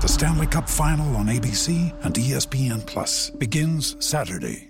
The Stanley Cup Final on ABC and ESPN Plus begins Saturday.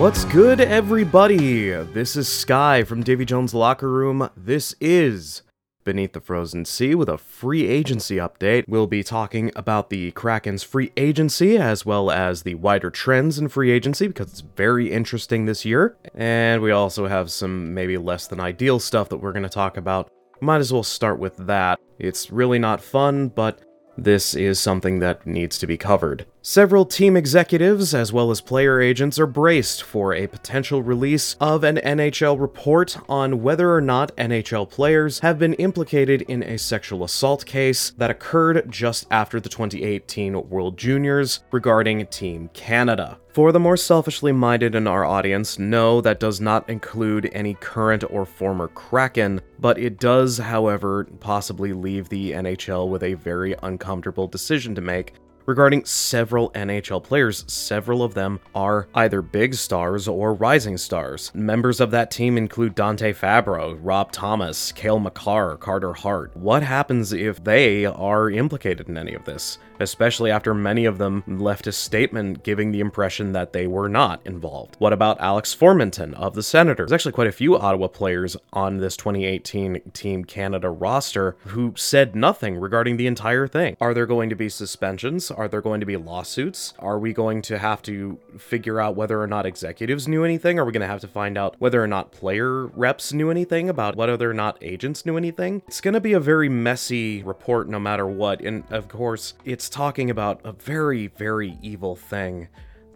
What's good, everybody? This is Sky from Davy Jones' Locker Room. This is Beneath the Frozen Sea with a free agency update. We'll be talking about the Kraken's free agency as well as the wider trends in free agency because it's very interesting this year. And we also have some maybe less than ideal stuff that we're going to talk about. Might as well start with that. It's really not fun, but this is something that needs to be covered. Several team executives, as well as player agents, are braced for a potential release of an NHL report on whether or not NHL players have been implicated in a sexual assault case that occurred just after the 2018 World Juniors regarding Team Canada. For the more selfishly minded in our audience, no, that does not include any current or former Kraken, but it does, however, possibly leave the NHL with a very uncomfortable decision to make regarding several NHL players. Several of them are either big stars or rising stars. Members of that team include Dante Fabbro, Rob Thomas, Cale Makar, Carter Hart. What happens if they are implicated in any of this? Especially after many of them left a statement giving the impression that they were not involved. What about Alex Formenton of the Senators? There's actually quite a few Ottawa players on this 2018 Team Canada roster who said nothing regarding the entire thing. Are there going to be suspensions? Are there going to be lawsuits? Are we going to have to figure out whether or not executives knew anything? Are we going to have to find out whether or not player reps knew anything about whether or not agents knew anything? It's going to be a very messy report no matter what. And of course, it's talking about a very, very evil thing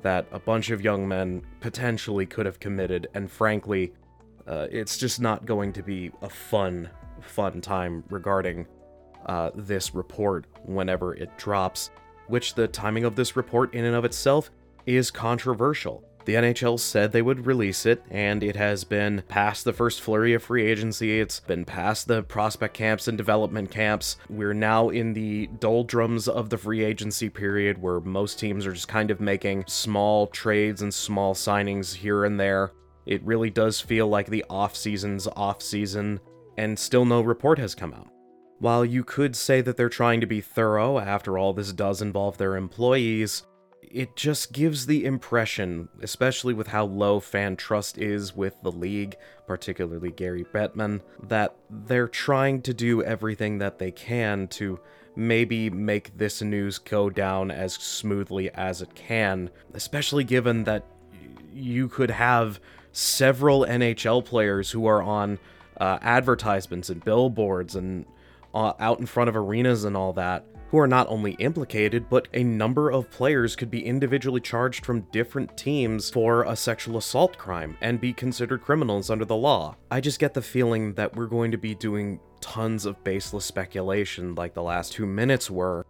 that a bunch of young men potentially could have committed. And frankly, uh, it's just not going to be a fun, fun time regarding uh, this report whenever it drops which the timing of this report in and of itself is controversial. The NHL said they would release it, and it has been past the first flurry of free agency. It's been past the prospect camps and development camps. We're now in the doldrums of the free agency period where most teams are just kind of making small trades and small signings here and there. It really does feel like the off season's off season, and still no report has come out. While you could say that they're trying to be thorough, after all, this does involve their employees, it just gives the impression, especially with how low fan trust is with the league, particularly Gary Bettman, that they're trying to do everything that they can to maybe make this news go down as smoothly as it can, especially given that you could have several NHL players who are on uh, advertisements and billboards and uh, out in front of arenas and all that who are not only implicated, but a number of players could be individually charged from different teams for a sexual assault crime and be considered criminals under the law. I just get the feeling that we're going to be doing tons of baseless speculation like the last two minutes were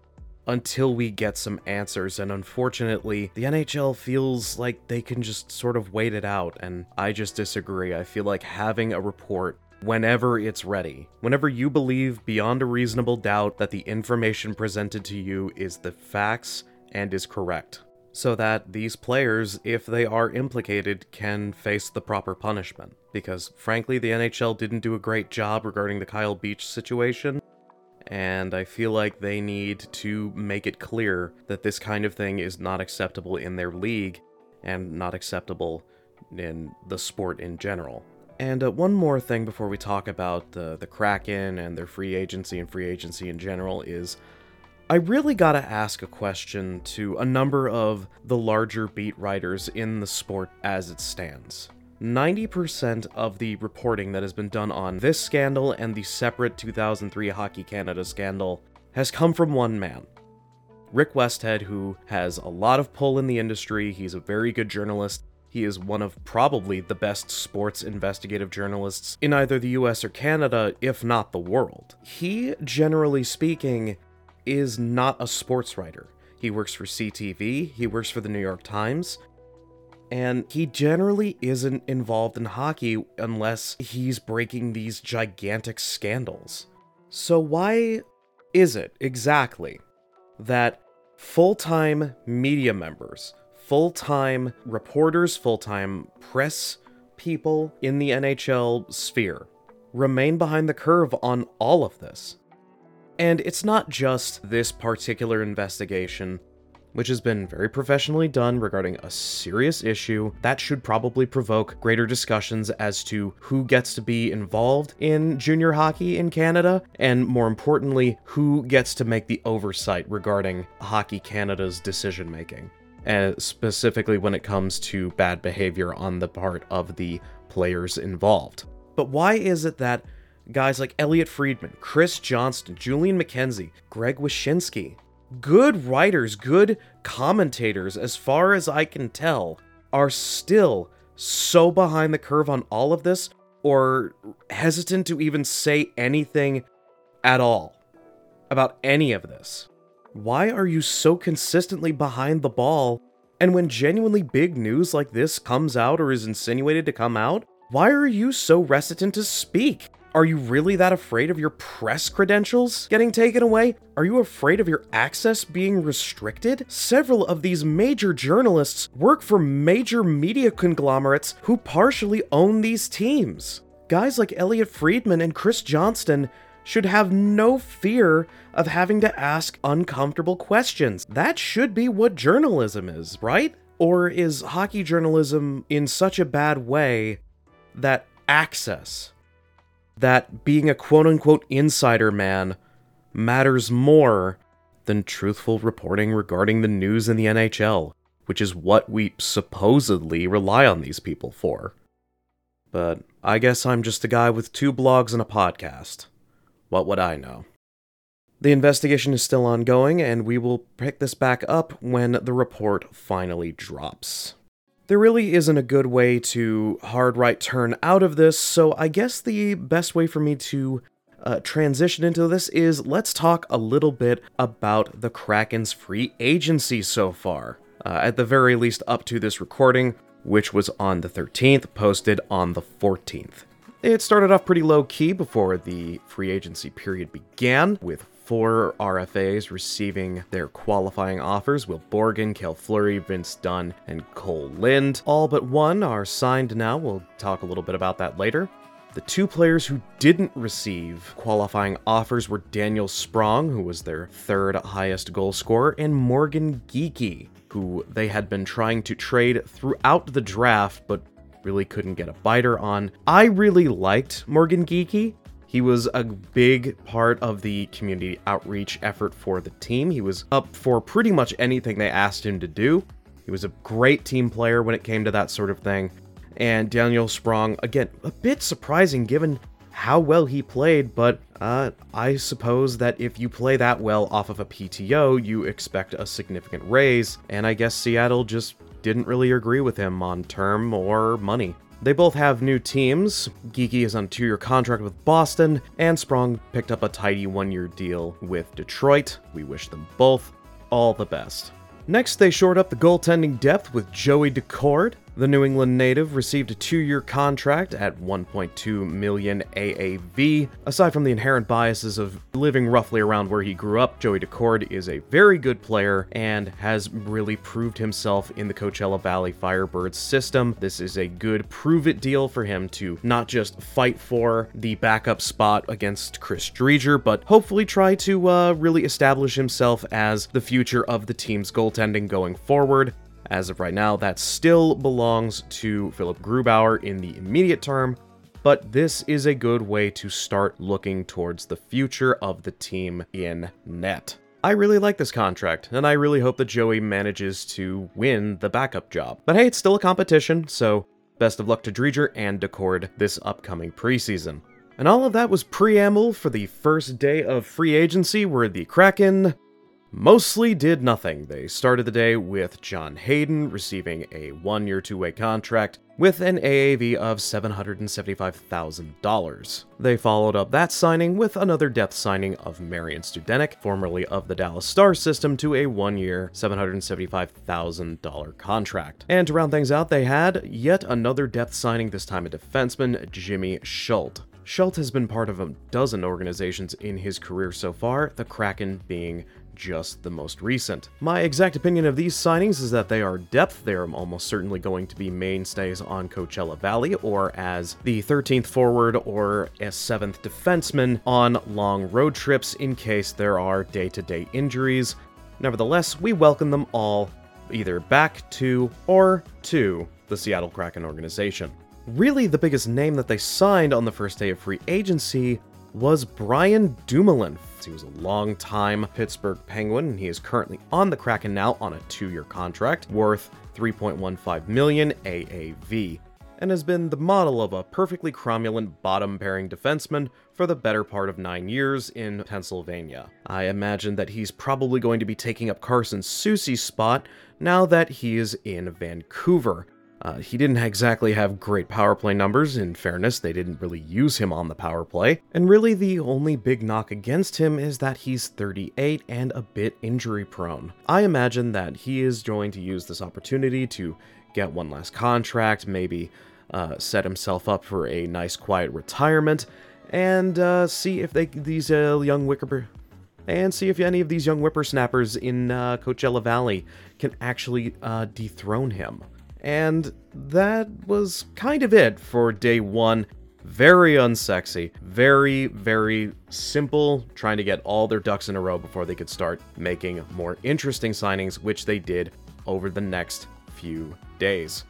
until we get some answers. And unfortunately, the NHL feels like they can just sort of wait it out. And I just disagree. I feel like having a report whenever it's ready, whenever you believe beyond a reasonable doubt that the information presented to you is the facts and is correct. So that these players, if they are implicated, can face the proper punishment. Because frankly, the NHL didn't do a great job regarding the Kyle Beach situation, and I feel like they need to make it clear that this kind of thing is not acceptable in their league and not acceptable in the sport in general. And uh, one more thing before we talk about the the Kraken and their free agency and free agency in general is I really gotta ask a question to a number of the larger beat writers in the sport as it stands. 90% of the reporting that has been done on this scandal and the separate 2003 Hockey Canada scandal has come from one man. Rick Westhead, who has a lot of pull in the industry, he's a very good journalist. He is one of probably the best sports investigative journalists in either the US or Canada, if not the world. He, generally speaking, is not a sports writer. He works for CTV, he works for the New York Times, and he generally isn't involved in hockey unless he's breaking these gigantic scandals. So, why is it exactly that full time media members, full time reporters, full time press people in the NHL sphere remain behind the curve on all of this? And it's not just this particular investigation which has been very professionally done regarding a serious issue that should probably provoke greater discussions as to who gets to be involved in junior hockey in Canada, and more importantly, who gets to make the oversight regarding Hockey Canada's decision making. And specifically when it comes to bad behavior on the part of the players involved. But why is it that guys like Elliotte Friedman, Chris Johnston, Julian McKenzie, Greg Wyshynski, good writers, good commentators, as far as I can tell, are still so behind the curve on all of this or hesitant to even say anything at all about any of this. Why are you so consistently behind the ball? And when genuinely big news like this comes out or is insinuated to come out, why are you so reticent to speak? Are you really that afraid of your press credentials getting taken away? Are you afraid of your access being restricted? Several of these major journalists work for major media conglomerates who partially own these teams. Guys like Elliotte Friedman and Chris Johnston should have no fear of having to ask uncomfortable questions. That should be what journalism is, right? Or is hockey journalism in such a bad way that access that being a quote unquote insider man matters more than truthful reporting regarding the news in the NHL, which is what we supposedly rely on these people for. But I guess I'm just a guy with two blogs and a podcast. What would I know? The investigation is still ongoing, and we will pick this back up when the report finally drops. There really isn't a good way to hard right turn out of this, so I guess the best way for me to uh, transition into this is let's talk a little bit about the Kraken's free agency so far. Uh, at the very least, up to this recording, which was on the 13th, posted on the 14th. It started off pretty low key before the free agency period began, with four RFAs receiving their qualifying offers Will Borgen, Cale Fleury, Vince Dunn, and Kole Lind. All but one are signed now. We'll talk a little bit about that later. The two players who didn't receive qualifying offers were Daniel Sprong, who was their third highest goal scorer, and Morgan Geekie, who they had been trying to trade throughout the draft but really couldn't get a biter on. I really liked Morgan Geekie. He was a big part of the community outreach effort for the team. He was up for pretty much anything they asked him to do. He was a great team player when it came to that sort of thing. And Daniel Sprong, again, a bit surprising given how well he played, but uh, I suppose that if you play that well off of a PTO, you expect a significant raise, and I guess Seattle just didn't really agree with him on term or money. They both have new teams. Geekie is on a two year contract with Boston, and Sprong picked up a tidy one year deal with Detroit. We wish them both all the best. Next, they shored up the goaltending depth with Joey Daccord. The New England native received a two-year contract at 1.2 million AAV. Aside from the inherent biases of living roughly around where he grew up, Joey Daccord is a very good player and has really proved himself in the Coachella Valley Firebirds system. This is a good prove-it deal for him to not just fight for the backup spot against Chris Driedger, but hopefully try to uh, really establish himself as the future of the team's goaltending going forward. As of right now, that still belongs to Philip Grubauer in the immediate term, but this is a good way to start looking towards the future of the team in net. I really like this contract, and I really hope that Joey manages to win the backup job. But hey, it's still a competition, so best of luck to Driedger and Daccord this upcoming preseason. And all of that was preamble for the first day of free agency, where the Kraken mostly did nothing. They started the day with John Hayden receiving a one year, two way contract with an AAV of $775,000. They followed up that signing with another depth signing of Marian Studenic, formerly of the Dallas Star system, to a one year, $775,000 contract. And to round things out, they had yet another depth signing, this time a defenseman, Jimmy Schuldt. Schuldt has been part of a dozen organizations in his career so far, the Kraken being just the most recent. My exact opinion of these signings is that they are depth. They are almost certainly going to be mainstays on Coachella Valley, or as the 13th forward or a 7th defenseman on long road trips in case there are day to day injuries. Nevertheless, we welcome them all either back to or to the Seattle Kraken organization. Really, the biggest name that they signed on the first day of free agency was Brian Dumoulin. He was a long-time Pittsburgh Penguin, and he is currently on the Kraken now on a two-year contract worth 3.15 million AAV, and has been the model of a perfectly cromulent bottom-pairing defenseman for the better part of nine years in Pennsylvania. I imagine that he's probably going to be taking up Carson Soucy's spot now that he is in Vancouver. Uh, he didn't exactly have great power play numbers, in fairness, they didn't really use him on the power play, and really the only big knock against him is that he's 38 and a bit injury prone. I imagine that he is going to use this opportunity to get one last contract, maybe uh, set himself up for a nice quiet retirement, and uh, see if they these uh, young wicker and see if any of these young whippersnappers in uh, Coachella Valley can actually uh, dethrone him. And that was kind of it for day one. Very unsexy, very, very simple, trying to get all their ducks in a row before they could start making more interesting signings, which they did over the next few days.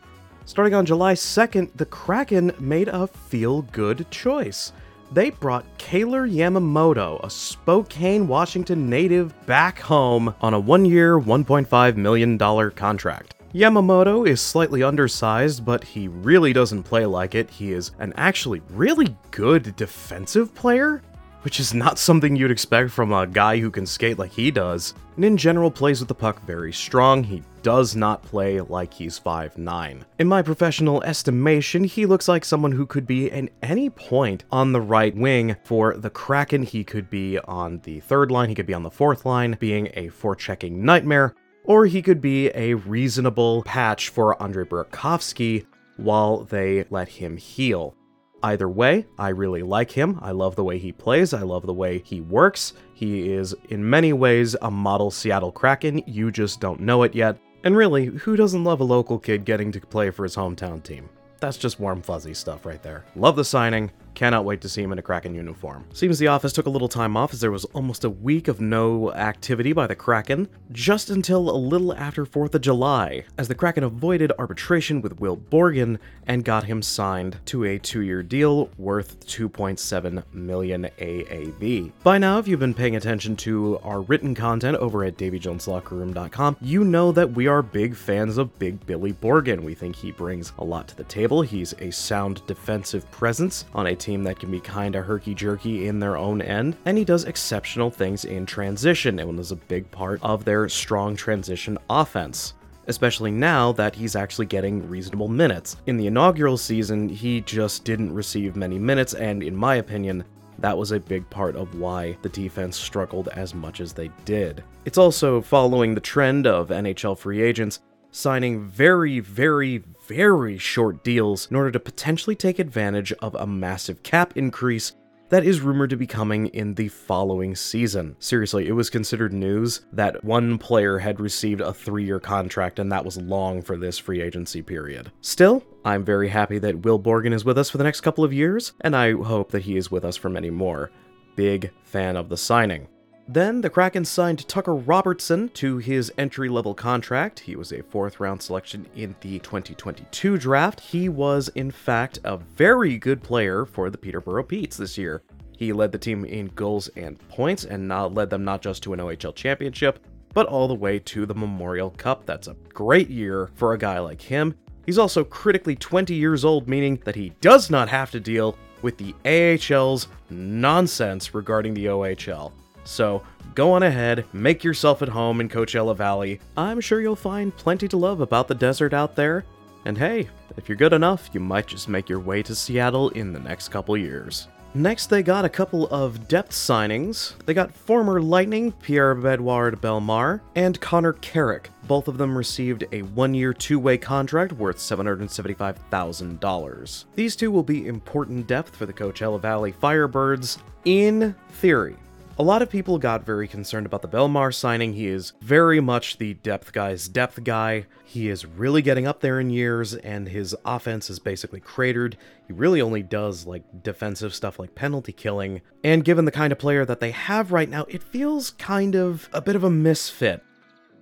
Starting on July 2nd, the Kraken made a feel good choice. They brought Kailer Yamamoto, a Spokane, Washington native, back home on a one year, $1.5 million contract. Yamamoto is slightly undersized, but he really doesn't play like it. He is an actually really good defensive player, which is not something you'd expect from a guy who can skate like he does. And in general, plays with the puck very strong. He does not play like he's 5'9. In my professional estimation, he looks like someone who could be at any point on the right wing for the Kraken. He could be on the third line, he could be on the fourth line, being a forechecking nightmare, or he could be a reasonable patch for Andre Burakovsky while they let him heal. Either way, I really like him. I love the way he plays. I love the way he works. He is, in many ways, a model Seattle Kraken. You just don't know it yet. And really, who doesn't love a local kid getting to play for his hometown team? That's just warm, fuzzy stuff right there. Love the signing. Cannot wait to see him in a Kraken uniform. Seems the office took a little time off as there was almost a week of no activity by the Kraken, just until a little after 4th of July, as the Kraken avoided arbitration with Will Borgen and got him signed to a two-year deal worth 2.7 million AAV. By now, if you've been paying attention to our written content over at DavyJonesLockerRoom.com, you know that we are big fans of Big Billy Borgen. We think he brings a lot to the table. He's a sound defensive presence on a team that can be kinda herky jerky in their own end, and he does exceptional things in transition and was a big part of their strong transition offense. especially now that he's actually getting reasonable minutes. In the inaugural season, he just didn't receive many minutes, and in my opinion, that was a big part of why the defense struggled as much as they did. It's also following the trend of NHL free agents signing very, very, very short deals in order to potentially take advantage of a massive cap increase that is rumored to be coming in the following season. Seriously, it was considered news that one player had received a three year contract, and that was long for this free agency period. Still, I'm very happy that Will Borgen is with us for the next couple of years, and I hope that he is with us for many more. Big fan of the signing. Then the Kraken signed Tucker Robertson to his entry level contract. He was a fourth round selection in the 2022 draft. He was, in fact, a very good player for the Peterborough Petes this year. He led the team in goals and points and led them not just to an OHL championship, but all the way to the Memorial Cup. That's a great year for a guy like him. He's also critically 20 years old, meaning that he does not have to deal with the AHL's nonsense regarding the OHL. So go on ahead, make yourself at home in Coachella Valley. I'm sure you'll find plenty to love about the desert out there. And hey, if you're good enough, you might just make your way to Seattle in the next couple years. Next, they got a couple of depth signings. They got former Lightning Pierre-Edouard Bellemare and Connor Carrick. Both of them received a one-year, two-way contract worth $775,000. These two will be important depth for the Coachella Valley Firebirds, in theory. A lot of people got very concerned about the Bellemare signing. He is very much the depth guy's depth guy. He is really getting up there in years, and his offense is basically cratered. He really only does like defensive stuff like penalty killing. And given the kind of player that they have right now, it feels kind of a bit of a misfit.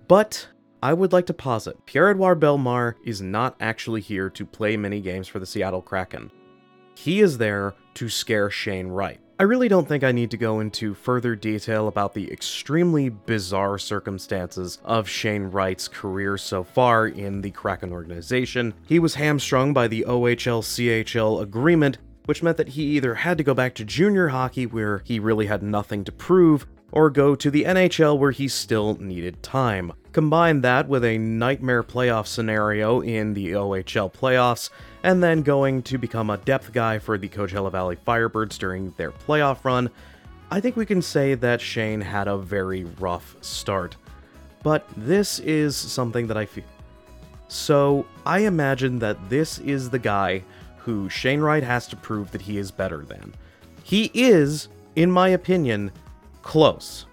But I would like to posit Pierre-Edouard Bellemare is not actually here to play many games for the Seattle Kraken. He is there to scare Shane Wright. I really don't think I need to go into further detail about the extremely bizarre circumstances of Shane Wright's career so far in the Kraken organization. He was hamstrung by the OHL CHL agreement, which meant that he either had to go back to junior hockey where he really had nothing to prove, or go to the NHL where he still needed time. Combine that with a nightmare playoff scenario in the OHL playoffs, and then going to become a depth guy for the Coachella Valley Firebirds during their playoff run, I think we can say that Shane had a very rough start. But this is something that I feel. So, I imagine that this is the guy who Shane Wright has to prove that he is better than. He is, in my opinion, close.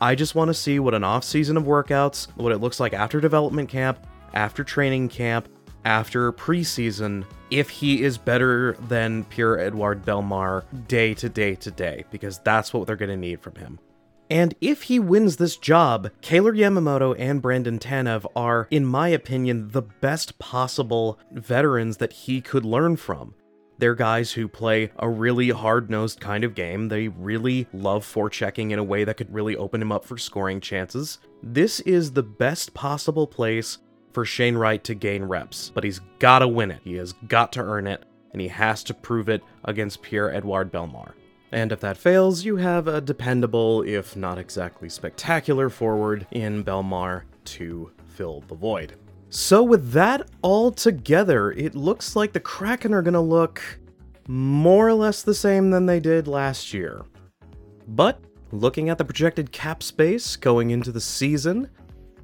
I just want to see what an off season of workouts, what it looks like after development camp, after training camp, after preseason, if he is better than Pierre-Edouard Bellemare day to day to day, because that's what they're going to need from him. And if he wins this job, Kailer Yamamoto and Brandon Tanev are, in my opinion, the best possible veterans that he could learn from. They're guys who play a really hard nosed kind of game. They really love forechecking in a way that could really open him up for scoring chances. This is the best possible place for Shane Wright to gain reps, but he's gotta win it. He has got to earn it, and he has to prove it against Pierre-Edouard Bellemare. And if that fails, you have a dependable, if not exactly spectacular, forward in Bellemare to fill the void. So, with that all together, it looks like the Kraken are going to look more or less the same than they did last year. But, looking at the projected cap space going into the season,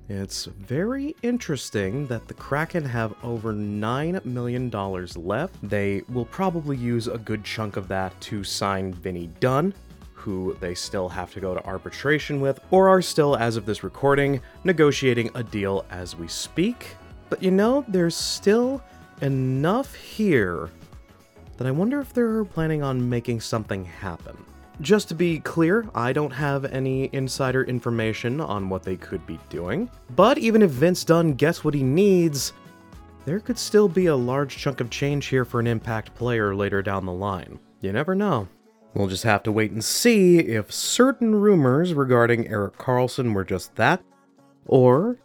it's very interesting that the Kraken have over $9 million left. They will probably use a good chunk of that to sign Vinny Dunn, who they still have to go to arbitration with, or are still, as of this recording, negotiating a deal as we speak. But you know, there's still enough here that I wonder if they're planning on making something happen. Just to be clear, I don't have any insider information on what they could be doing, but even if Vince Dunn gets what he needs, there could still be a large chunk of change here for an impact player later down the line. You never know. We'll just have to wait and see if certain rumors regarding Erik Karlsson were just that, or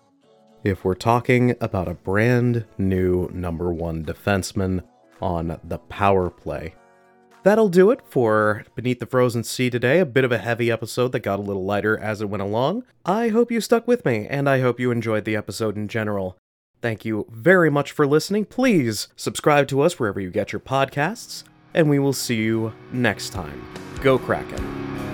if we're talking about a brand new number one defenseman on the power play. That'll do it for Beneath the Frozen Sea today. A bit of a heavy episode that got a little lighter as it went along. I hope you stuck with me, and I hope you enjoyed the episode in general. Thank you very much for listening. Please subscribe to us wherever you get your podcasts, and we will see you next time. Go Kraken.